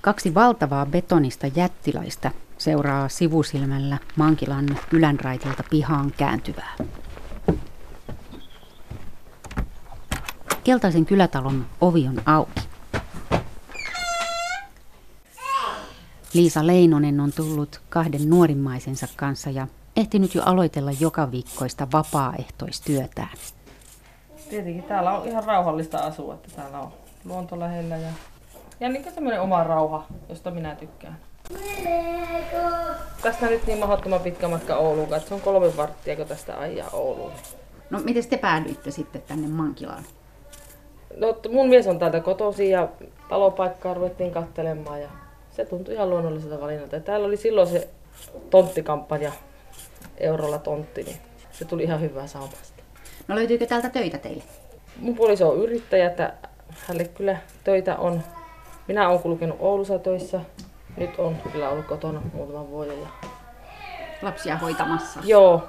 Kaksi valtavaa betonista jättiläistä seuraa sivusilmällä Mankilan ylänraitilta pihaan kääntyvää. Keltaisen kylätalon ovi on auki. Liisa Leinonen on tullut kahden nuorimmaisensa kanssa ja ehtinyt jo aloitella joka viikkoista vapaaehtoistyötään. Tietenkin täällä on ihan rauhallista asua, että täällä on luonto lähellä ja, ja niin semmoinen oma rauha, josta minä tykkään. Tästä nyt niin mahdottoman pitkä matka Ouluun, että se on kolme varttia, kun tästä ajaa Ouluun. No miten te päädyitte sitten tänne Mankilaan? No mun mies on täältä kotosi ja talopaikkaa ruvettiin kattelemaan ja se tuntui ihan luonnolliselta valinnalta. Ja täällä oli silloin se tonttikampanja, eurolla tontti, niin se tuli ihan hyvää saamasta. No löytyykö täältä töitä teille? Mun puoliso on yrittäjä, että hänelle kyllä töitä on. Minä olen kulkenut Oulussa töissä. Nyt on kyllä ollut kotona muutaman vuoden. Ja... Lapsia hoitamassa? Joo.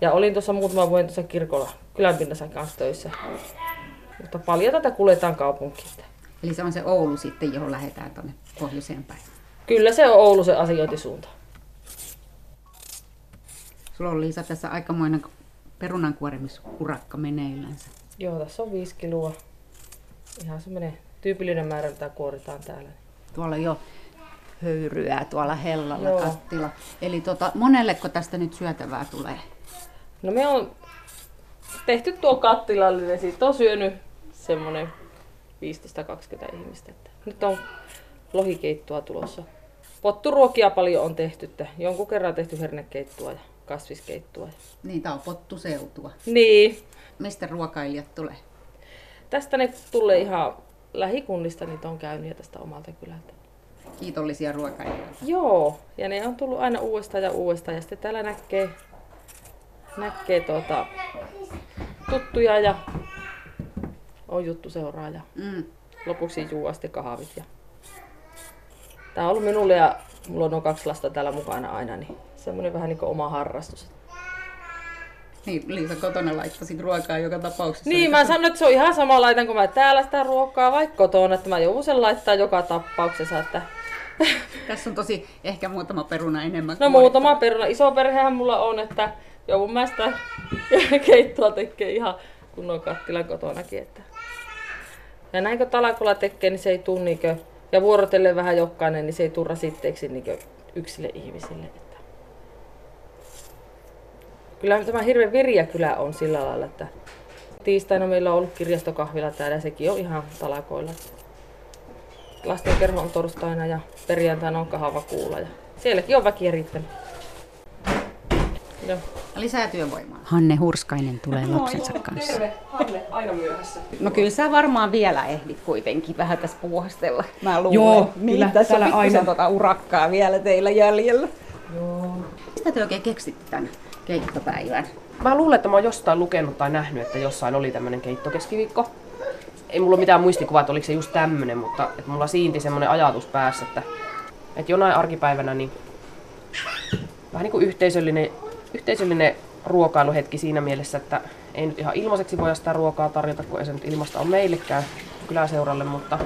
Ja olin tuossa muutaman vuoden tuossa kirkolla kylänpinnassa kanssa töissä. Mutta paljon tätä kuljetaan kaupunkiin. Eli se on se Oulu sitten, johon lähdetään tuonne pohjoiseen päin? Kyllä se on Oulu se asiointisuunta. Sulla on Liisa tässä aikamoinen perunankuoremisurakka meneillänsä. Joo, tässä on viisi kiloa. Ihan semmoinen tyypillinen määrä, mitä kuoritaan täällä. Tuolla jo höyryää tuolla hellalla Joo. kattila. Eli tota, monelleko tästä nyt syötävää tulee? No me on tehty tuo kattilallinen, siitä on syönyt semmoinen 15-20 ihmistä. Että nyt on lohikeittoa tulossa. Potturuokia paljon on tehty, että jonkun kerran tehty hernekeittoa ja kasviskeittoa. Niin, tää on pottuseutua. Niin. Mistä ruokailijat tulee? Tästä ne tulee ihan lähikunnista, niitä on käynyt ja tästä omalta kylältä. Kiitollisia ruokailijoita. Joo, ja ne on tullut aina uudestaan ja uudestaan. Ja sitten täällä näkee, näkee tuota, tuttuja ja on juttu seuraaja. Mm. Lopuksi juo asti kahvit. Ja... Tää on ollut minulle ja mulla on kaksi lasta täällä mukana aina, niin semmoinen vähän niin kuin oma harrastus. Niin, Liisa kotona laittaisit ruokaa joka tapauksessa. Niin, mä sanoin, että se on ihan sama laitan, kun mä täällä sitä ruokaa vaikka kotona, että mä joudun sen laittaa joka tapauksessa. Että... Tässä on tosi ehkä muutama peruna enemmän. No muutama peruna. Iso perhehän mulla on, että joudun mä sitä keittoa tekee ihan kunnon kattilan kotonakin. Että... Ja näin kun talakolla tekee, niin se ei tuu niinkö, ja vuorotellen vähän jokainen, niin se ei tuu rasitteeksi niinkö yksille ihmisille. Että... Kyllä tämä hirveän virja kyllä on sillä lailla, että tiistaina meillä on ollut kirjastokahvila täällä, sekin on ihan talakoilla. Lastenkerho on torstaina ja perjantaina on kahava kuulla ja sielläkin on väki riittänyt. Joo. Lisää työvoimaa. Hanne Hurskainen tulee no, lapsensa joo, kanssa. Terve, Hanne, aina myöhässä. No kyllä sä varmaan vielä ehdit kuitenkin vähän tässä puuhastella. Mä luulen. Joo, niin, kyllä tässä on aina tota urakkaa vielä teillä jäljellä. Joo. Mistä te oikein keksitte tämän keittopäivän? Mä luulen, että mä oon jostain lukenut tai nähnyt, että jossain oli tämmöinen keittokeskiviikko. Ei mulla ole mitään muistikuvaa, että oliko se just tämmönen, mutta että mulla siinti semmoinen ajatus päässä, että, että jonain arkipäivänä niin vähän niin kuin yhteisöllinen yhteisöllinen ruokailuhetki siinä mielessä, että ei nyt ihan ilmaiseksi voi sitä ruokaa tarjota, kun ei se nyt ilmasta ole meillekään kyläseuralle, mutta...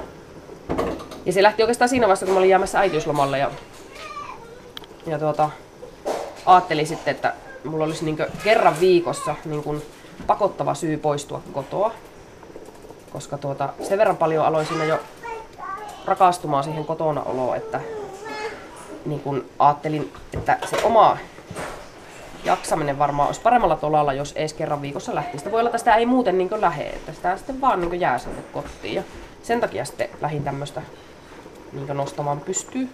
Ja se lähti oikeastaan siinä vaiheessa, kun mä olin jäämässä äitiyslomalle ja, ja tuota, ajattelin sitten, että mulla olisi niin kerran viikossa niin pakottava syy poistua kotoa, koska tuota, sen verran paljon aloin siinä jo rakastumaan siihen kotona oloon, että niin kun ajattelin, että se oma jaksaminen varmaan olisi paremmalla tolalla, jos ees kerran viikossa lähtisi. Sitä voi olla, että sitä ei muuten niin lähe, että sitä sitten vaan niin jää sinne kotiin. Ja sen takia sitten lähin tämmöistä niin nostamaan pystyy.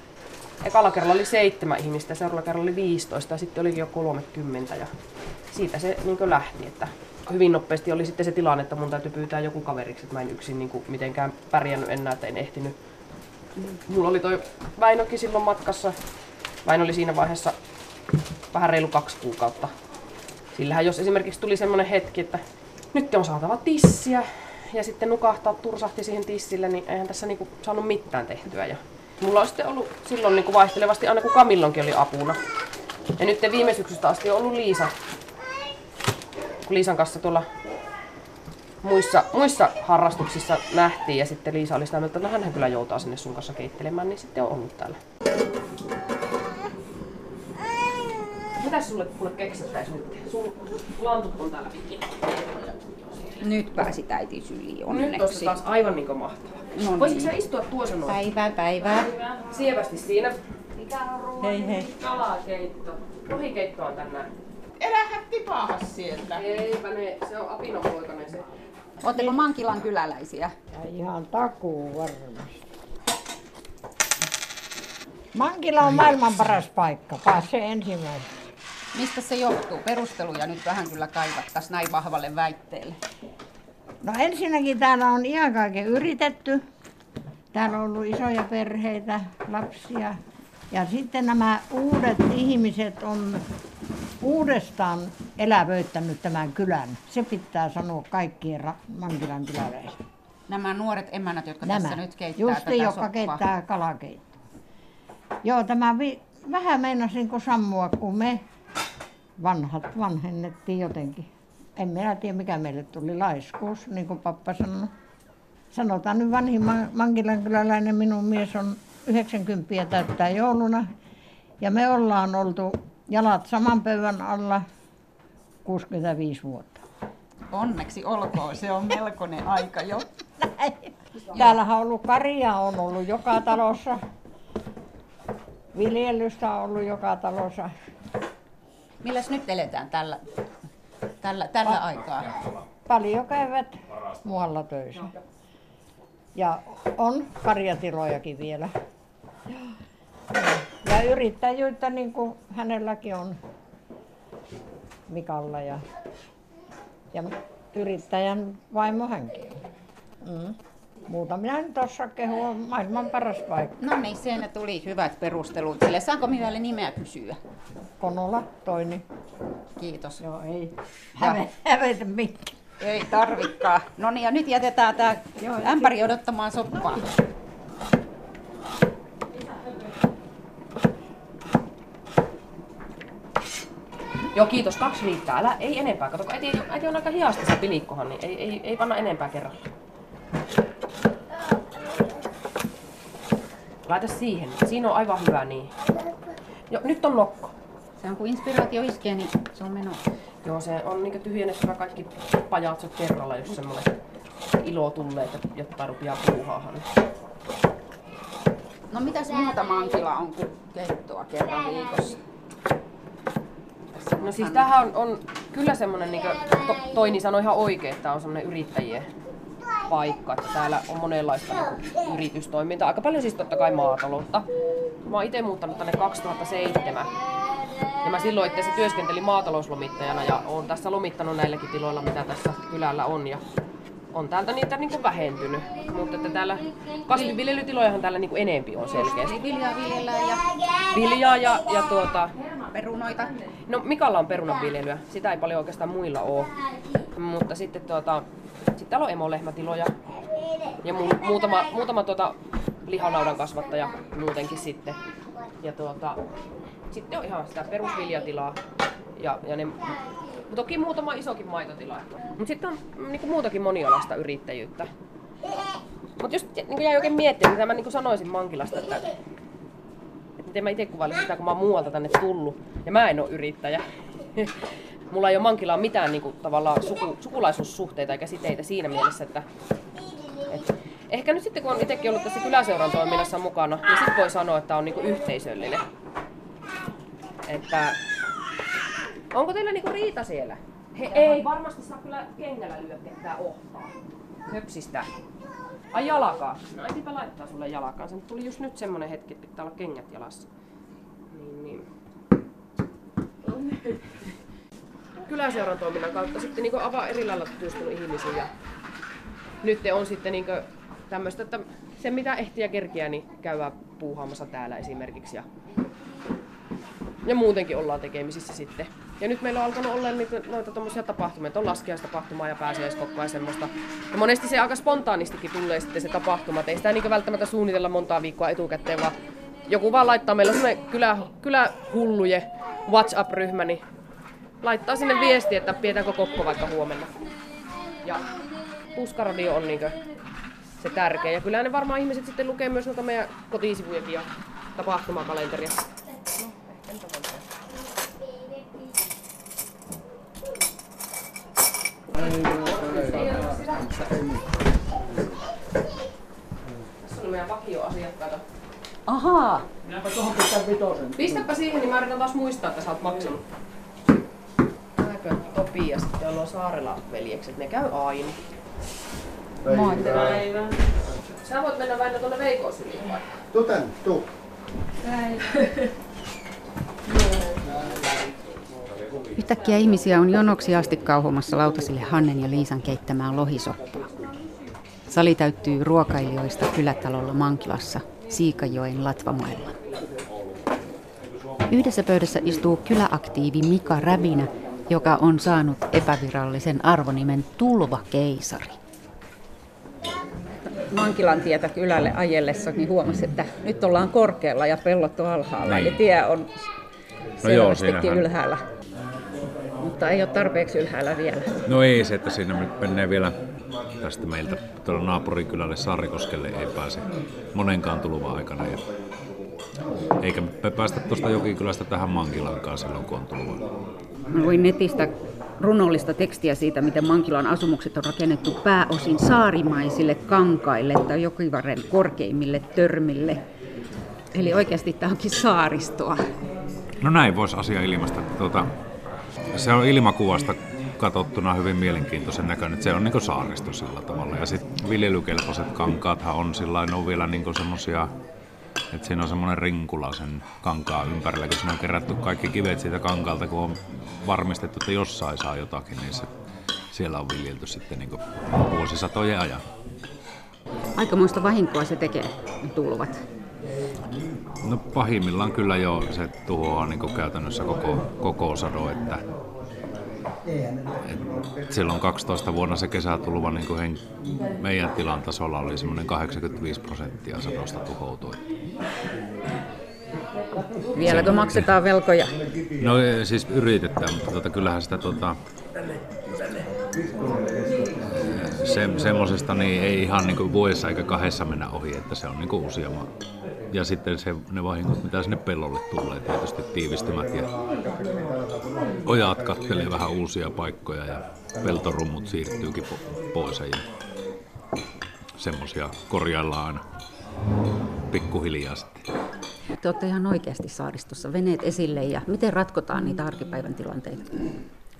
Ekalla kerralla oli seitsemän ihmistä, seuraavalla kerralla oli 15 ja sitten olikin jo 30 ja siitä se niin lähti. Että hyvin nopeasti oli sitten se tilanne, että mun täytyy pyytää joku kaveriksi, että mä en yksin niin mitenkään pärjännyt enää, että en ehtinyt. Mulla oli toi Väinökin silloin matkassa. Väinö oli siinä vaiheessa vähän reilu kaksi kuukautta. Sillähän jos esimerkiksi tuli semmoinen hetki, että nyt on saatava tissiä ja sitten nukahtaa tursahti siihen tissille, niin eihän tässä niinku saanut mitään tehtyä. Ja mulla on sitten ollut silloin niinku vaihtelevasti aina kun Kamillonkin oli apuna. Ja nyt viime syksystä asti on ollut Liisa. Kun Liisan kanssa tuolla muissa, muissa harrastuksissa nähtiin ja sitten Liisa oli sitä mieltä, että no hänhän kyllä joutaa sinne sun kanssa keittelemään, niin sitten on ollut täällä. Mitäs sulle kuule keksittäis nyt? Sun lantut on täällä pitkin. Nyt pääsit äiti syliin Nyt onneksi. tossa taas aivan niinku mahtavaa. No niin. Voisitko sä istua tuossa noin? Päivää, päivää. Sievästi siinä. Hei hei. Kalakeitto. Lohikeitto on tänään. Elähän tipahas sieltä. Eipä ne, se on apinopoikainen se. Oletteko Mankilan kyläläisiä? Ja ihan takuu varmasti. Mankila on maailman paras paikka. Pääsee ensimmäisenä. Mistä se johtuu? Perusteluja nyt vähän kyllä kaivattaisiin näin vahvalle väitteelle. No ensinnäkin täällä on ihan kaiken yritetty. Täällä on ollut isoja perheitä, lapsia. Ja sitten nämä uudet ihmiset on uudestaan elävöittänyt tämän kylän. Se pitää sanoa kaikkien Ra- Mankilan kyläläisille. Nämä nuoret emännät, jotka tässä Nämä, nyt keittää justi, tätä joka soppaa. keittää kalakeittoa. Joo, tämä vi- vähän meinasin kuin sammua, kun me vanhat vanhennettiin jotenkin. En minä tiedä, mikä meille tuli laiskuus, niin kuin pappa sanoi. Sanotaan nyt vanhin Ma- Mankilan kyläläinen, minun mies on 90 täyttää jouluna. Ja me ollaan oltu jalat saman pöydän alla 65 vuotta. Onneksi olkoon, se on melkoinen aika jo. Täällähän on ollut karja on ollut joka talossa. Viljelystä on ollut joka talossa. Milläs nyt eletään tällä, tällä, tällä aikaa? Paljon käyvät muualla töissä. Ja on karjatilojakin vielä. Ja yrittäjyyttä niin kuin hänelläkin on Mikalla ja, ja yrittäjän vaimo hänkin. Mm. Muuta minä nyt osaa kehua, on maailman paras paikka. No niin, siinä tuli hyvät perustelut. Sille saanko minulle nimeä kysyä? Konola, toini. Kiitos. Joo, ei häve, hävetä mikään. Ei tarvikaan. No niin, ja nyt jätetään tämä ämpäri odottamaan soppaa. Joo, kiitos. Kaksi riittää. Älä, ei enempää. Kato, äiti, äiti on aika hiasta se pilikkohan, niin ei, ei, ei panna enempää kerralla. Laita siihen. Siinä on aivan hyvä niin. Joo, nyt on nokko. Se on kun inspiraatio iskee, niin se on meno. Joo, se on niinku tyhjennettävä kaikki pajatsot kerralla, jos semmoinen ilo tulee, että jotta rupeaa puuhaahan. No mitäs muuta mankila on kuin keittoa kerran viikossa? No siis on- tämähän on, on kyllä semmonen, niin to, Toini sanoi ihan oikein, että on semmonen yrittäjien paikka, että täällä on monenlaista niin yritystoimintaa. Aika paljon siis totta kai maataloutta. Mä oon itse muuttanut tänne 2007. Ja mä silloin itse työskentelin maatalouslomittajana ja oon tässä lomittanut näilläkin tiloilla, mitä tässä kylällä on. Ja on täältä niitä niin vähentynyt. Mutta että täällä kasvinviljelytilojahan täällä niin enempi on selkeästi. Eli viljaa viljellään ja Viljaa ja, ja tuota, perunoita. No Mikalla on perunanviljelyä, sitä ei paljon oikeastaan muilla ole. Mutta sitten tuota, sitten täällä on emolehmätiloja ja mu- muutama, muutama tuota, lihanaudan kasvattaja muutenkin sitten. Ja tuota, sitten on ihan sitä perusviljatilaa ja, ja ne, toki muutama isokin maitotila. Mutta sitten on niinku muutakin monialaista yrittäjyyttä. Mutta jos niin jäi oikein miettimään, mitä mä niin sanoisin Mankilasta, että miten mä itse kuvailisin sitä, kun mä oon muualta tänne tullut. Ja mä en oo yrittäjä. Mulla ei ole Mankilaan mitään niin kuin, tavallaan suku, sukulaisuussuhteita eikä siteitä siinä mielessä, että, että ehkä nyt sitten kun on itsekin ollut tässä kyläseuran toiminnassa mukana, niin sitten voi sanoa, että on niin kuin yhteisöllinen. Että onko teillä niinku riita siellä? He, ei varmasti saa kyllä kengällä lyödä ketään ohtaa. Höpsistä. Ai jalkaa. No äitipä laittaa sulle jalkaan. Se tuli just nyt semmonen hetki, että pitää olla kengät jalassa. Niin, niin. Kyläseuran toiminnan kautta sitten niin avaa eri lailla tutustunut ihmisiin. Ja nyt on sitten niin tämmöistä, että se mitä ehtii ja kerkiää, niin käydään puuhaamassa täällä esimerkiksi. Ja, ja muutenkin ollaan tekemisissä sitten. Ja nyt meillä on alkanut olla niitä, noita tommosia tapahtumia, että on laskiaistapahtumaa ja pääsiäiskokkoa ja semmoista. Ja monesti se aika spontaanistikin tulee sitten se tapahtuma, että ei sitä niin välttämättä suunnitella montaa viikkoa etukäteen, vaan joku vaan laittaa, meillä semmoinen kylä, kylähulluje WhatsApp-ryhmä, niin laittaa sinne viesti, että pidetäänkö kokko vaikka huomenna. Ja puskaradio on niinkö se tärkeä. Ja kyllä ne varmaan ihmiset sitten lukee myös noita meidän kotisivujakin ja tapahtumakalenteria. Tässä on meidän vakioasiakkaita. Ahaa, Minäpä tuohon pistän vitosen. Pistäpä siihen, niin mä yritän taas muistaa, että sä oot maksanut. Tääkö Topi ja sitten on nuo Saarela veljekset, ne käy aina. moi. Päivä. Sä voit mennä Väinö tuonne Veikon syliin vaikka. Tuu tänne, tuu. Yhtäkkiä ihmisiä on jonoksi asti kauhomassa lautasille Hannen ja Liisan keittämään lohisoppaa. Sali täyttyy ruokailijoista kylätalolla Mankilassa, Siikajoen Latvamoella. Yhdessä pöydässä istuu kyläaktiivi Mika Räbinä, joka on saanut epävirallisen arvonimen Tulva-keisari. Mankilan tietä kylälle ajellessa niin huomasi, että nyt ollaan korkealla ja pellot on alhaalla. Niin. Eli tie on No joo, ylhäällä. Mutta ei ole tarpeeksi ylhäällä vielä. No ei se, että siinä nyt menee vielä tästä meiltä tuolla naapurikylälle Saarikoskelle ei pääse monenkaan tuluvan aikana. Ja eikä me päästä tuosta Jokikylästä tähän Mankilankaan silloin, kun on tuluva. Mä luin netistä runollista tekstiä siitä, miten Mankilan asumukset on rakennettu pääosin saarimaisille kankaille tai jokivarren korkeimmille törmille. Eli oikeasti tämä onkin saaristoa. No näin voisi asia ilmaista. että Tuota, se on ilmakuvasta katsottuna hyvin mielenkiintoisen näköinen. Se on niin saaristo sillä tavalla. Ja sitten viljelykelpoiset kankaathan on sillä on vielä niin semmosia, että siinä on semmoinen rinkula sen kankaan ympärillä, kun siinä on kerätty kaikki kivet siitä kankaalta, kun on varmistettu, että jossain saa jotakin, niin se, siellä on viljelty sitten niin vuosisatojen ajan. Aikamoista vahinkoa se tekee, ne tulvat. No pahimmillaan kyllä jo se tuhoaa niin käytännössä koko, koko sado, että et silloin 12 vuonna se kesätulva niin kuin hen, meidän tilan tasolla oli semmoinen 85 prosenttia sadosta tuhoutui. Vieläkö maksetaan velkoja? No e, siis yritetään, mutta tota, kyllähän sitä tota, se, semmosesta niin ei ihan niin kuin vuodessa eikä kahdessa mennä ohi, että se on niin kuin useamman. Ja sitten se, ne vahingot, mitä sinne pellolle tulee, tietysti tiivistymät ja ojat kattelee vähän uusia paikkoja ja peltorummut siirtyykin po- pois ja semmosia korjaillaan aina pikkuhiljaa sitten. Te olette ihan oikeasti saaristossa, veneet esille ja miten ratkotaan niitä arkipäivän tilanteita?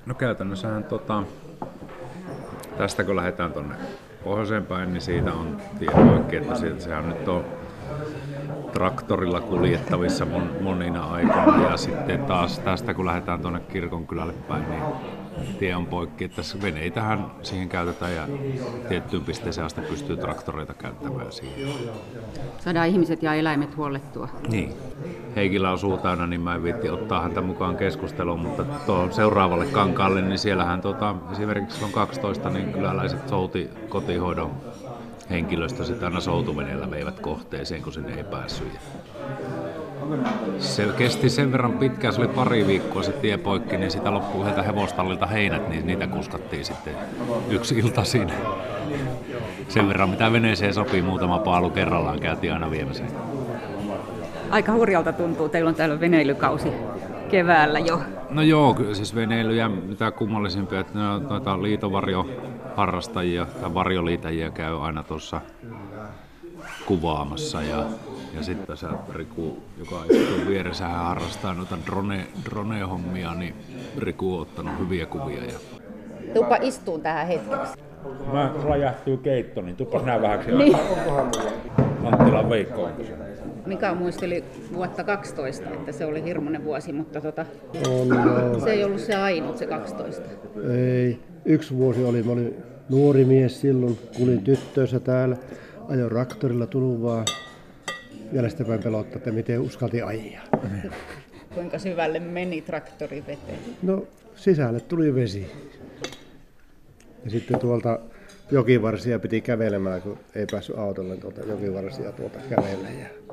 No käytännössähän tota, tästä kun lähdetään tuonne pohjoiseen päin, niin siitä on tie poikki, että siitä, sehän nyt on traktorilla kuljettavissa mon, monina aikoina ja sitten taas tästä kun lähdetään tuonne kirkonkylälle päin, niin tie on poikki, että se veneitähän siihen käytetään ja tiettyyn pisteeseen asti pystyy traktoreita käyttämään siihen. Saadaan ihmiset ja eläimet huollettua. Niin. Heikillä on suu täynnä, niin mä en viitti ottaa häntä mukaan keskusteluun, mutta tuohon seuraavalle kankaalle, niin siellähän tota, esimerkiksi on 12, niin kyläläiset souti kotihoidon henkilöstö sitä aina soutuveneellä veivät kohteeseen, kun sinne ei päässyt. Se kesti sen verran pitkään, se oli pari viikkoa se tie poikki, niin sitä loppui yhdeltä hevostallilta heinät, niin niitä kuskattiin sitten yksi ilta siinä. Sen verran mitä veneeseen sopii, muutama paalu kerrallaan käytiin aina viemässä. Aika hurjalta tuntuu, teillä on täällä veneilykausi keväällä jo. No joo, kyllä siis veneilyjä, mitä kummallisimpia, että ne on noita liitovarjoharrastajia tai varjoliitäjiä käy aina tuossa kuvaamassa ja, ja sitten tässä Riku, joka istuu vieressä, hän harrastaa noita drone, drone-hommia, niin Riku on ottanut hyviä kuvia. Ja... Tupa istuu tähän hetkeksi. Mä räjähtyy keitto, niin tupas nää vähäksi niin. Anttilan Veikko on tässä. Mika muisteli vuotta 12, että se oli hirmuinen vuosi, mutta tota, On, se ei ollut se ainut, se 12. Ei. Yksi vuosi oli, mä olin nuori mies silloin, kulin tyttöönsä täällä, ajoin traktorilla tuluvaa. Jäljestäpäin pelottaa, että miten uskalti ajaa. Kuinka syvälle meni traktori veteen? No, sisälle tuli vesi. Ja sitten tuolta jokivarsia piti kävelemään, kun ei päässyt autolle tuolta jokivarsia tuolta kävellä. Ja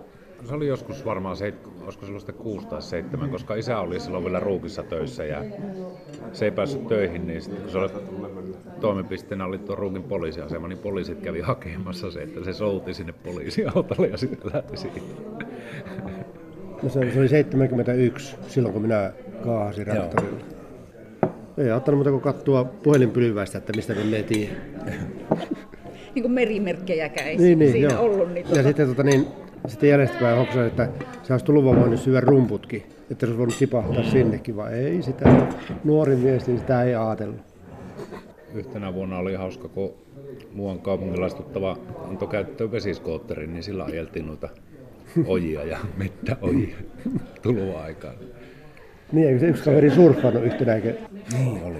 se oli joskus varmaan, se, olisiko silloin sitten 6 tai 7, koska isä oli silloin vielä ruukissa töissä ja se ei päässyt töihin, niin sitten kun se oli toimipisteenä oli tuo ruukin poliisiasema, niin poliisit kävi hakemassa se, että se souti sinne poliisiautolle ja sitten lähti siitä. No se, se oli 71 silloin, kun minä kaahasin traktorilla. Ei auttanut muuta kuin katsoa puhelinpylväistä, että mistä menee tiedä. Niin kuin merimerkkejäkään ei Niin, niin, siinä joo. ollut. Niin Ja tota, sitten, tota, niin, sitten jäljestäpäin hoksasin, että se olisi tullut voinut syödä rumputkin, että se olisi voinut tipahtaa sinnekin, vaan ei sitä. Nuori mies, niin sitä ei ajatellut. Yhtenä vuonna oli hauska, kun muuan kaupunkilaistuttava antoi käyttöön vesiskootterin, niin sillä ajeltiin noita ojia ja mettäojia tulua aikaan. Niin, eikö se yksi kaveri surffannut yhtenäkin? Niin oli.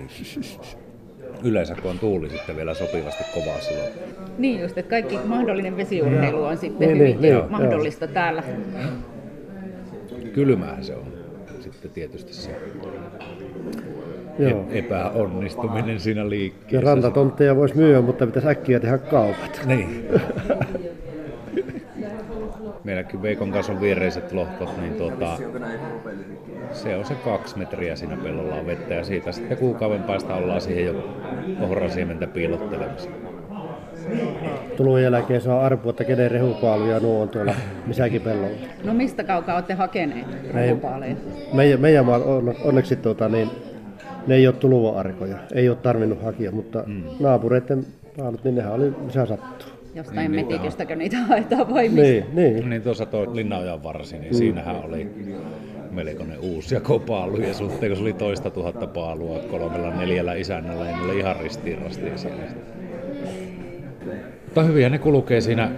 Yleensä kun on tuuli sitten vielä sopivasti kovaa silloin. niin just, että kaikki mahdollinen vesiurheilu on sitten Niin, hyvin niin, niin, mahdollista täällä. Kylmähän se on sitten tietysti se Joo. epäonnistuminen siinä Ja liikkeessä. rantatontteja voisi myyä, mutta pitäisi äkkiä tehdä kaupat. Niin. Meilläkin Veikon kanssa on viereiset lohkot, niin tuota, se on se kaksi metriä siinä pellolla on vettä ja siitä sitten kuukauden päästä ollaan siihen jo ohrasiementä piilottelemassa. Tulun jälkeen saa arpua, että kenen rehupaaluja nuo on tuolla missäkin pellolla. No mistä kaukaa olette hakeneet Ei. rupaaleja? Meidän, meidän on, onneksi tuota, niin, ne ei ole tuluva-arkoja, ei ole tarvinnut hakea, mutta mm. naapureiden paalut, niin nehän oli missä sattuu. Jostain Niin, niin, metiköstäkö niitä haetaan vai mistä? Niin, niin. Niin tuossa tuo Linnaojan varsi, niin siinähän oli melkoinen uusi jakopaalu ja suhteen, kun se oli toista tuhatta paalua kolmella neljällä isännällä, niin ne oli ihan ristiin rastiin siellä. Mutta hyviä ne kulkee siinä.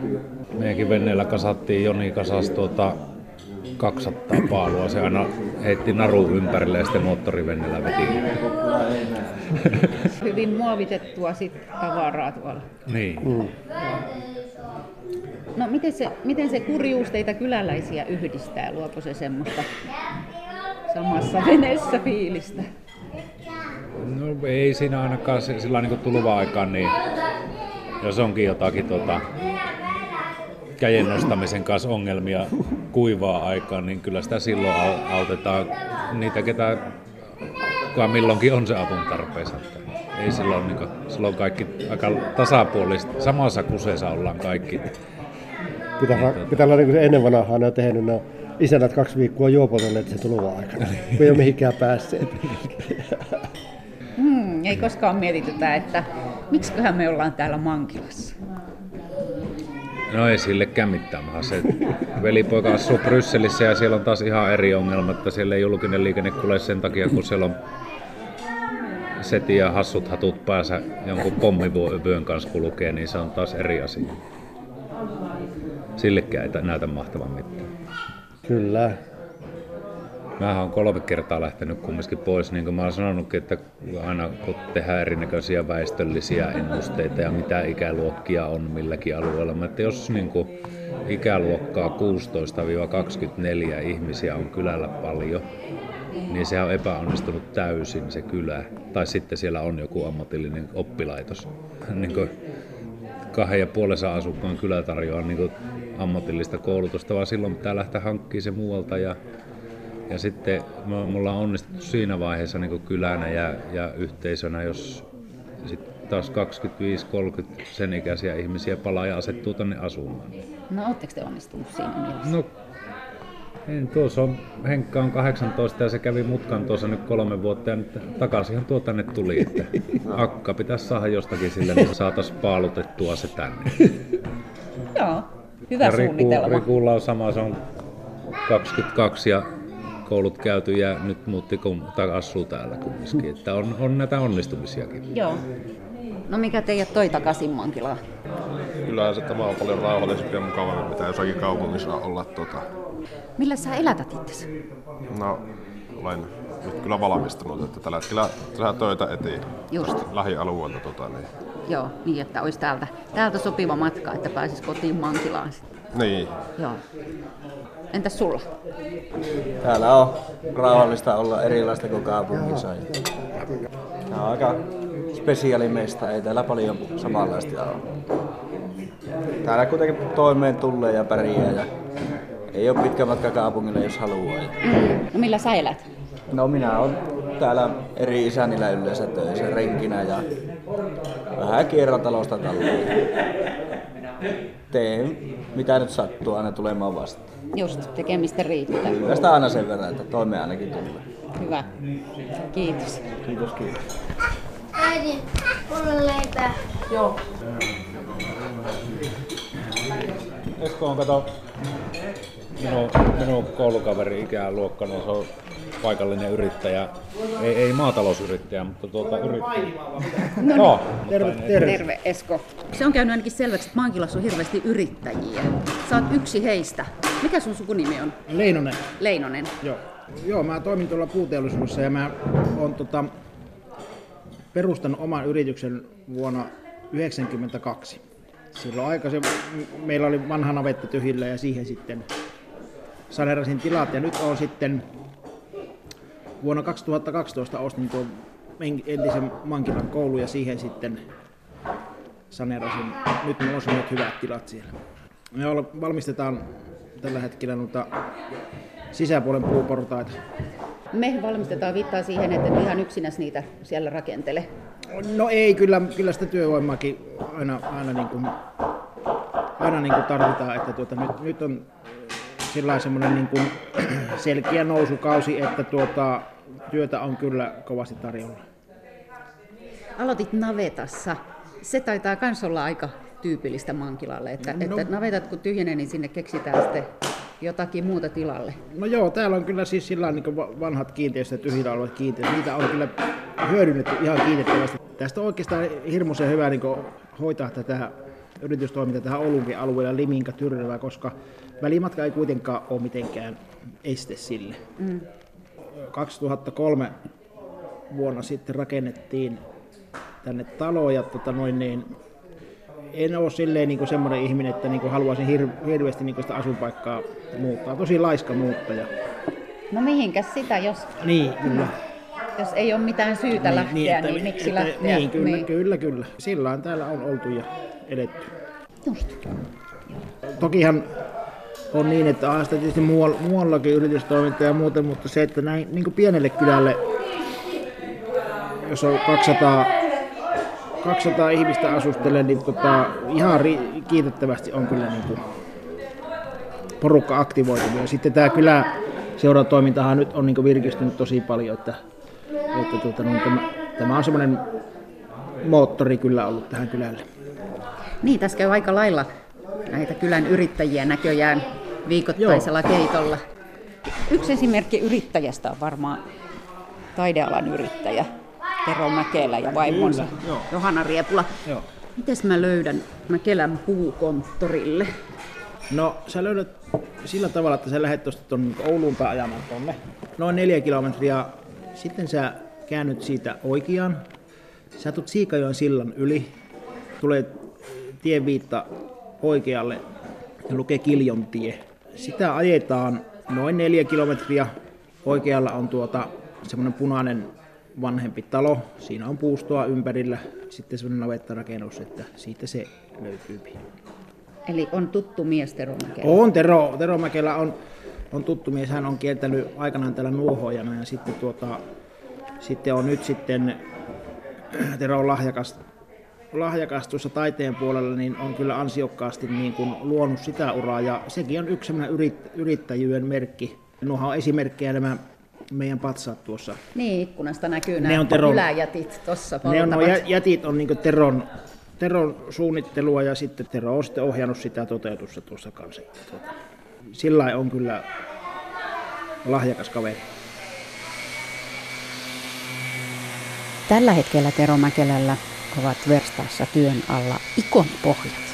Meidänkin veneellä kasattiin, Joni kasas tuota 200 paalua. Se aina heitti naru ympärille ja sitten moottoriveneellä veti. Hyvin muovitettua sit tavaraa tuolla. Niin. No miten se, miten se kurjuus teitä kyläläisiä yhdistää? Luoko se semmoista samassa veneessä fiilistä? No ei siinä ainakaan sillä niin tuluva aikaan, niin jos onkin jotakin tota, käjen nostamisen kanssa ongelmia kuivaa aikaan, niin kyllä sitä silloin au- autetaan niitä, ketä kuka milloinkin on se avun tarpeessa. Ei silloin, niin kuin, silloin kaikki aika tasapuolista, samassa kuseessa ollaan kaikki. Pitää, pitää olla niin kuin se ennen vanhaa ne on tehnyt, ne on isännät kaksi viikkoa juopotelleet sen tuluva aikana, kun ei ole mihinkään päässeet. Hmm, ei koskaan mietitytä, että miksiköhän me ollaan täällä Mankilassa. No ei sillekään mitään. Se velipoika asuu Brysselissä ja siellä on taas ihan eri ongelma, että siellä ei julkinen liikenne kulje sen takia, kun siellä on seti ja hassut hatut päässä jonkun pommivyön kanssa kulkee, niin se on taas eri asia. Sillekään ei näytä mahtavan mitään. Kyllä. Mä oon kolme kertaa lähtenyt kumminkin pois, niin kuin mä oon sanonutkin, että aina kun tehdään erinäköisiä väestöllisiä ennusteita ja mitä ikäluokkia on milläkin alueella, mä että jos niin kuin ikäluokkaa 16-24 ihmisiä on kylällä paljon, niin se on epäonnistunut täysin se kylä. Tai sitten siellä on joku ammatillinen oppilaitos. niin kuin kahden ja puolensa asukkaan kylä tarjoaa niin ammatillista koulutusta, vaan silloin pitää lähteä hankkimaan se muualta ja ja sitten me- mulla on onnistuttu siinä vaiheessa niin kylänä ja, ja yhteisönä, jos sit taas 25-30 sen ikäisiä ihmisiä palaa ja asettuu tänne asumaan. No ootteko te onnistunut siinä mielessä? No, en, tuossa on, Henkka on 18 ja se kävi mutkan tuossa nyt kolme vuotta ja nyt takaisinhan tuo tänne tuli, että akka pitäisi saada jostakin sille, niin saataisiin paalutettua se tänne. Joo, hyvä ja Riku, suunnitelma. Rikulla on sama, se on 22 ja koulut käyty ja nyt muutti kun, tai asuu täällä kumminkin. Että on, on näitä onnistumisiakin. Joo. No mikä teidät toi takaisin Mankilaan? Kyllä se tämä on paljon rauhallisempi ja mukavampi, mitä jossakin kaupungissa olla. Tota. Millä sä elätät itsesi? No, olen nyt kyllä valmistunut, että tällä hetkellä tehdään töitä etiin. Just. tästä lähialueelta. Tota, niin. Joo, niin että olisi täältä, täältä sopiva matka, että pääsis kotiin Mankilaan. sitten. niin, Joo. Entäs sulla? Täällä on rauhallista olla erilaista kuin kaupungissa. Tämä on aika spesiaalimesta, ei täällä paljon samanlaista ole. Täällä kuitenkin toimeen tulee ja pärjää ja ei ole pitkä matka kaupungille, jos haluaa. No millä sä elät? No minä olen täällä eri isänillä yleensä töissä renkinä ja vähän kierran talosta taloon. Teen mitä nyt sattuu aina tulemaan vastaan. Just, tekemistä riittää. Sitä aina sen verran, että toimeen ainakin tulee. Hyvä. Kiitos. Kiitos, kiitos. Äiti, mulle leipää. Joo. Esko on kato minun, minun koulukaveri ikään luokkana, se on paikallinen yrittäjä, ei, ei maatalousyrittäjä, mutta tuota yrittäjä. No, Joo, Terve, mutta- terve. Terve Esko. Se on käynyt ainakin selväksi, että Mankilassa on hirveästi yrittäjiä. Sä oot yksi heistä. Mikä sun sukunimi on? Leinonen. Leinonen. Joo. Joo, mä toimin tuolla puuteollisuudessa ja mä oon tota, perustanut oman yrityksen vuonna 1992. Silloin aikaisemmin meillä oli vanha navetta tyhjillä ja siihen sitten saneerasin tilat ja nyt on sitten vuonna 2012 ostin tuon en- entisen Mankilan koulu ja siihen sitten saneerasin. Nyt minulla on semmoiset hyvät tilat siellä. Me valmistetaan tällä hetkellä noita sisäpuolen puuportaita. Me valmistetaan viittaa siihen, että et ihan yksinäs niitä siellä rakentele. No ei, kyllä, kyllä sitä työvoimaakin aina, aina, niin kuin, aina niin kuin tarvitaan, että tuota, nyt, nyt on sillä semmoinen niin kuin selkeä nousukausi, että tuota, työtä on kyllä kovasti tarjolla. Aloitit navetassa. Se taitaa myös olla aika tyypillistä Mankilalle, että, no. että navetat kun tyhjenee, niin sinne keksitään sitten jotakin muuta tilalle. No joo, täällä on kyllä siis sillä niin vanhat kiinteistöt, tyhjillä olevat kiinteistöt, niitä on kyllä hyödynnetty ihan kiitettävästi. Tästä on oikeastaan hirmuisen hyvä niin hoitaa tätä yritystoimintaa tähän Oulunkin alueella Liminka Tyrnävä, koska välimatka ei kuitenkaan ole mitenkään este sille. Mm. 2003 vuonna sitten rakennettiin tänne talo ja tota noin niin, en ole silleen niin semmoinen ihminen, että niin haluaisin hir- hirveästi niin sitä asuinpaikkaa muuttaa. Tosi laiska muuttaja. No mihinkäs sitä, jos, Niin, kyllä. jos ei ole mitään syytä lähteä, niin, että- niin miksi että- lähteä? Niin, kyllä, niin. kyllä, kyllä. Sillä täällä on oltu ja edetty. Just. Tokihan on niin, että on sitä tietysti muualla, muuallakin yritystoimintaa ja muuta, mutta se, että näin niin kuin pienelle kylälle, jos on 200, 200 ihmistä asustelee, niin tota, ihan ri- kiitettävästi on kyllä niin kuin porukka aktivoitunut. Ja sitten tämä kylä seuratoimintahan nyt on niin kuin virkistynyt tosi paljon, että, että tuota, no, tämä, tämä on semmoinen moottori kyllä ollut tähän kylälle. Niin, tässä käy aika lailla näitä kylän yrittäjiä näköjään viikoittaisella Joo. keitolla. Yksi esimerkki yrittäjästä on varmaan taidealan yrittäjä Tero Mäkelä ja vaimonsa Kyllä. Johanna Riepula. Joo. Mites mä löydän Mäkelän puukonttorille? No sä löydät sillä tavalla, että sä lähdet tuosta tuonne Ouluun päin ajamaan tonne. Noin neljä kilometriä. Sitten sä käännyt siitä oikeaan. Sä tulet Siikajoen sillan yli. Tulee tieviitta oikealle ja lukee Kiljontie. Sitä ajetaan noin neljä kilometriä. Oikealla on tuota semmoinen punainen vanhempi talo. Siinä on puustoa ympärillä. Sitten semmoinen navettarakennus, että siitä se löytyy. Eli on tuttu mies Tero Mäkelä. On, Tero, Tero Mäkelä on, on tuttu mies. Hän on kiertänyt aikanaan täällä nuohojana ja sitten, tuota, sitten on nyt sitten, Tero on lahjakas, lahjakas tuossa taiteen puolella, niin on kyllä ansiokkaasti niin kuin luonut sitä uraa ja sekin on yksi sellainen yrit, yrittäjyyden merkki. Nuohan on esimerkkejä nämä meidän patsaat tuossa. Niin, ikkunasta näkyy Ne nämä on Teron- kyläjätit tuossa Ne on, jä- jätit on niin Teron, Teron suunnittelua ja sitten Tero on sitten ohjannut sitä toteutusta tuossa kanssa. Tuota, sillä on kyllä lahjakas kaveri. Tällä hetkellä Tero Mäkelällä ovat verstaassa työn alla ikonipohjat.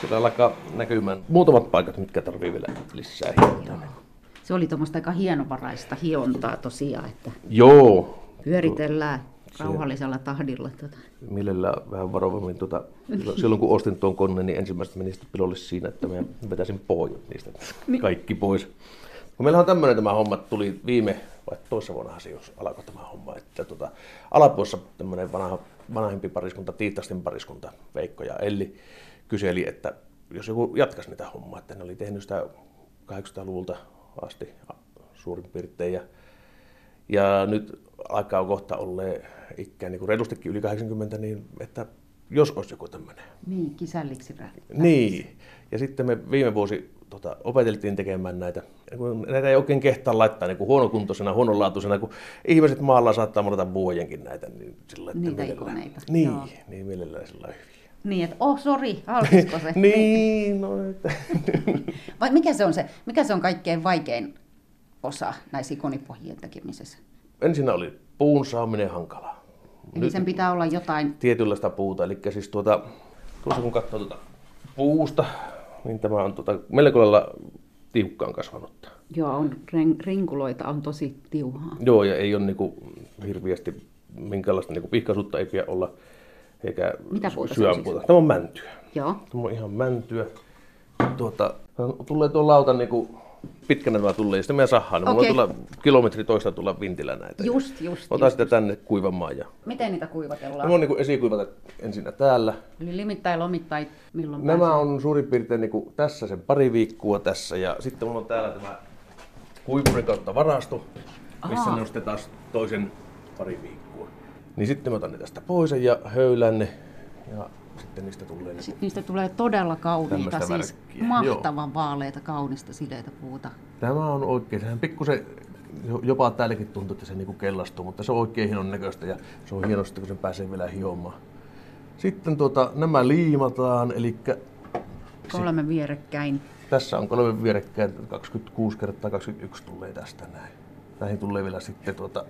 Siellä alkaa näkymään muutamat paikat, mitkä tarvii vielä lisää hintaa. Se oli tuommoista aika hienovaraista hiontaa tosiaan, että Joo. pyöritellään rauhallisella tahdilla. Tota. Mielellään vähän varovammin. Tuota, silloin kun ostin tuon koneen, niin ensimmäistä meni sitten pilolle siinä, että mä vetäisin pohjat niistä kaikki pois. Kun meillä on tämmöinen tämä homma, tuli viime vai toissa vuonna se jos alkoi tämä homma, että tuota, alapuolessa tämmöinen vanha, vanhempi pariskunta, Tiittasten pariskunta, Veikko ja Elli, kyseli, että jos joku jatkaisi niitä hommaa, että ne oli tehnyt sitä 800-luvulta asti suurin piirtein. Ja, ja nyt aikaa on kohta olleen ikään niin kuin reilustikin yli 80, niin että jos olisi joku tämmöinen. Niin, kisälliksi Niin. Ja sitten me viime vuosi tota, opeteltiin tekemään näitä. Näitä ei oikein kehtaa laittaa niin kuin huonokuntoisena, huononlaatuisena, kun ihmiset maalla saattaa monata vuojenkin näitä. Niin sillä, että Niitä mielellään- ikoneita. Niin, Joo. niin mielellään sillä hyviä. Niin, että oh, sori, halkisiko se? niin, no että. Vai mikä se on se, mikä se on kaikkein vaikein osa näissä ikonipohjien tekemisessä? Ensin oli puun saaminen hankalaa. Eli sen pitää olla jotain, tietynlaista puuta. Eli siis tuota, tuossa kun katsoo tuota puusta, niin tämä on tuota, melko lailla tiukkaan kasvanutta. joo, on ren, rinkuloita, on tosi tiuhaa. Joo, ja ei ole niinku hirviästi minkäänlaista niinku pihkaisuutta ei pidä olla, eikä Mitä puuta siis? Tämä on mäntyä. Joo. Tämä on ihan mäntyä. Tuota, tulee tuo lauta niinku pitkänä tämä tulee, ja sitten meidän sahaan. Niin Okei. Mulla on tulla kilometri toista tulla vintillä näitä. Just, just, Otan just, sitä tänne kuivamaan. Ja... Miten niitä kuivatellaan? Nämä on niinku esikuivat ensin täällä. Eli limittai, lomittai, milloin Nämä pääsee? on suurin piirtein niin kuin tässä sen pari viikkoa tässä ja sitten mulla on täällä tämä kuivuri kautta varasto, missä Ahaa. ne on sitten taas toisen pari viikkoa. Niin sitten mä otan ne tästä pois ja höylän ne ja sitten niistä tulee. Sitten niistä tulee todella kauniita, siis värkkiä, mahtavan vaaleita, kaunista, sileitä puuta. Tämä on oikein, sehän pikkusen jopa täälläkin tuntuu, että se niinku kellastuu, mutta se on oikein hienon näköistä ja se on hienosti, kun sen pääsee vielä hiomaan. Sitten tuota, nämä liimataan, eli Kolme vierekkäin. Tässä on kolme vierekkäin, 26 kertaa 21 tulee tästä näin. Näihin tulee vielä sitten tuota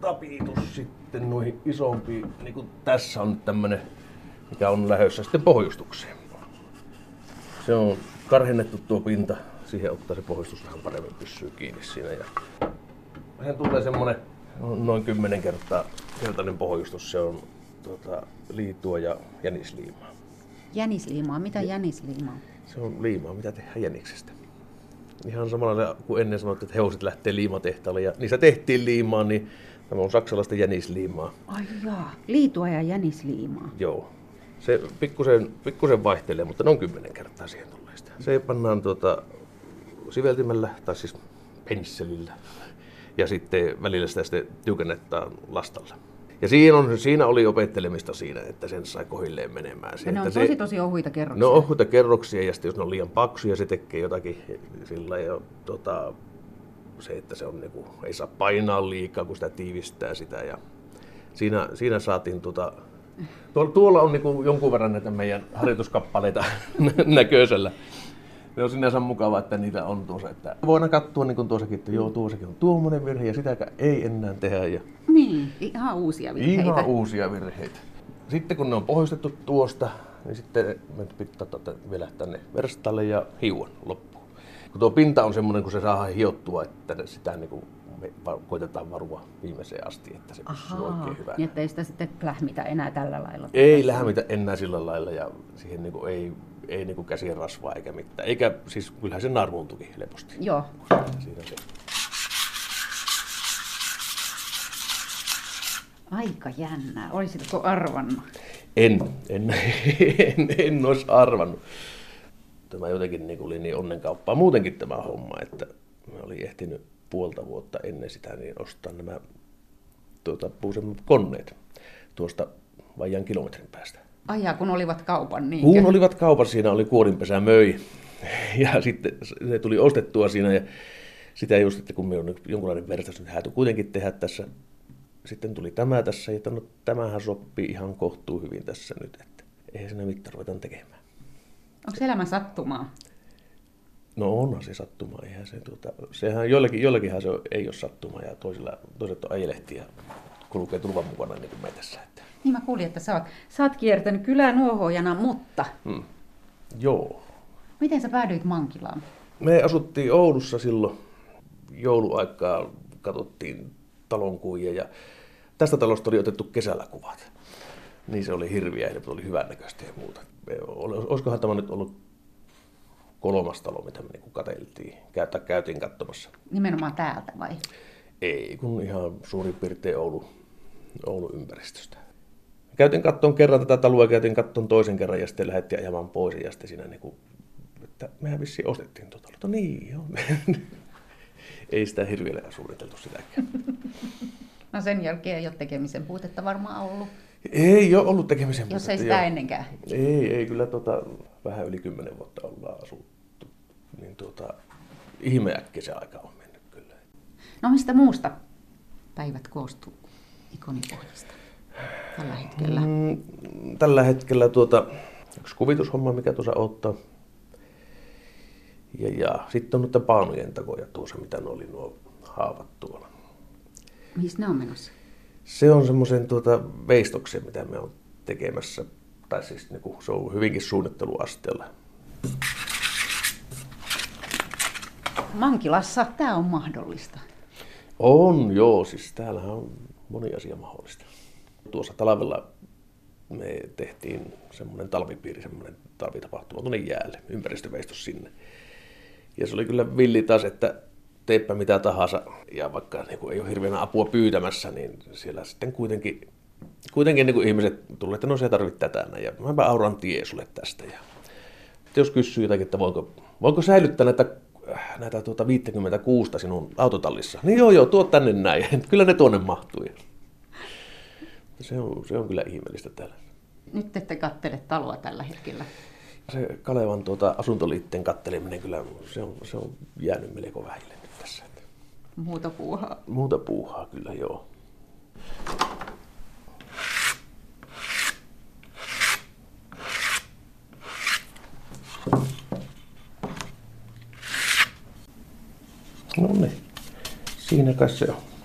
tapitus sitten noihin isompiin, niin kuin tässä on nyt tämmönen, mikä on lähdössä sitten pohjustukseen. Se on karhennettu tuo pinta, siihen ottaa se pohjustus vähän paremmin pysyy kiinni siinä. Ja siihen tulee semmonen noin 10 kertaa kertainen pohjustus, se on tuota, liitua ja jänisliimaa. Jänisliimaa. Mitä jänisliimaa? Se on liimaa, mitä tehdään jäniksestä. Ihan samalla kuin ennen sanottiin, että hevoset lähtee liimatehtaalle ja niissä tehtiin liimaa, niin tämä on saksalaista jänisliimaa. Ai jaa, liitua ja jänisliimaa. Joo. Se pikkusen, pikkusen vaihtelee, mutta noin kymmenen kertaa siihen tulee sitä. Se pannaan tuota siveltimellä, tai siis pensselillä. Ja sitten välillä sitä sitten tiukennetaan lastalla. Ja siinä, on, siinä oli opettelemista siinä, että sen sai kohilleen menemään. Se, ne on että tosi se, tosi ohuita kerroksia. No ohuita kerroksia ja sitten jos ne on liian paksuja, se tekee jotakin sillä ja tota, se, että se on niinku, ei saa painaa liikaa, kun sitä tiivistää sitä ja siinä, siinä saatiin tota, tuolla, tuolla on niinku jonkun verran näitä meidän harjoituskappaleita näköisellä. Se on sinänsä mukava, että niitä on tuossa. Että voidaan katsoa niin kuin tuossakin, että joo, tuossakin on tuommoinen virhe ja sitäkään ei enää tehdä. Ja Niin, ihan uusia virheitä. Ihan uusia virheitä. Sitten kun ne on pohjustettu tuosta, niin sitten me pitää ottaa vielä tänne verstalle ja hiuan loppuun. Kun tuo pinta on semmoinen, kun se saa hiottua, että sitä niin kuin me koitetaan varua viimeiseen asti, että se pysyy oikein hyvänä. Niin, ettei sitä sitten lähmitä enää tällä lailla. Ei lämmitä enää sillä lailla ja siihen niin kuin ei, ei niin kuin käsien rasvaa eikä mitään. Eikä, siis kyllähän se narvuuntukin helposti. Joo. Siinä se. Aika jännää. Olisitko arvannut? En, en, en, en olisi arvannut. Tämä jotenkin niin oli niin onnenkauppaa muutenkin tämä homma, että mä olin ehtinyt puolta vuotta ennen sitä niin ostaa nämä tuota, koneet tuosta vajaan kilometrin päästä. Ai kun olivat kaupan, niin. Kun olivat kaupassa, siinä oli kuorinpesä möi. Ja sitten se tuli ostettua siinä ja sitä just, että kun me on jonkunlainen verstas nyt hääty kuitenkin tehdä tässä. Sitten tuli tämä tässä, ja no, tämähän sopii ihan kohtuu hyvin tässä nyt, että eihän siinä mitään ruvetaan tekemään. Onko elämä sattumaa? No onhan se sattuma, eihän se tuota, sehän joillekin, joillekinhan se ei ole sattuma ja toisilla, toiset on ajelehti ja kulkee tulvan mukana niin kuin me tässä. Että. Niin mä kuulin, että sä oot, sä oot kiertänyt kylää nuohojana, mutta Hmm. Joo. miten sä päädyit Mankilaan? Me asuttiin Oulussa silloin jouluaikaa, katsottiin talonkuja ja tästä talosta oli otettu kesällä kuvat. Niin se oli hirviä ja oli hyvän näköistä ja muuta. Olisikohan tämä nyt ollut kolmas talo, mitä me niinku katseltiin, käyttä, käytiin katsomassa. Nimenomaan täältä vai? Ei, kun ihan suurin piirtein Oulu, Oulun ympäristöstä. käytin katton kerran tätä taloa, käytin katton toisen kerran ja sitten lähdettiin ajamaan pois ja sitten siinä niin kuin, että mehän vissiin ostettiin tuota. No niin, joo. Ei sitä hirveellä suunniteltu sitäkään. No sen jälkeen ei ole tekemisen puutetta varmaan ollut. Ei ole ollut tekemisen Jos puutetta, ei sitä joo. ennenkään. Ei, ei kyllä tota, vähän yli kymmenen vuotta ollaan asuttu. Niin tuota, ihmeäkki se aika on mennyt kyllä. No mistä muusta päivät koostuu ikonipohjista tällä hetkellä? Mm, tällä hetkellä tuota, yksi kuvitushomma, mikä tuossa ottaa. Ja, ja sitten on noiden paanujen takoja tuossa, mitä ne oli nuo haavat tuolla. Mihin ne on menossa? Se on semmoisen tuota veistoksen, mitä me on tekemässä. Tai siis niin se on hyvinkin suunnitteluasteella. Mankilassa tämä on mahdollista. On, joo. Siis täällähän on moni asia mahdollista. Tuossa talvella me tehtiin semmoinen talvipiiri, semmoinen talvitapahtuma tuonne jäälle, ympäristöveistos sinne. Ja se oli kyllä villi taas, että teepä mitä tahansa, ja vaikka niin kuin ei ole hirveänä apua pyytämässä, niin siellä sitten kuitenkin, kuitenkin niin kuin ihmiset tulee, että no se tarvitset tätä näin, ja mäpä auran tie sulle tästä. Ja jos kysyy jotakin, että voinko, voinko säilyttää näitä, näitä tuota 56 sinun autotallissa, niin joo joo, tuo tänne näin, kyllä ne tuonne mahtuu. Se on, se on kyllä ihmeellistä täällä. Nyt ette kattele taloa tällä hetkellä. Se Kalevan tuota asuntoliitteen katteleminen kyllä, se on, se on jäänyt melko vähille. Muuta puuhaa. Muuta puuhaa kyllä, joo. No niin, siinä kai se on.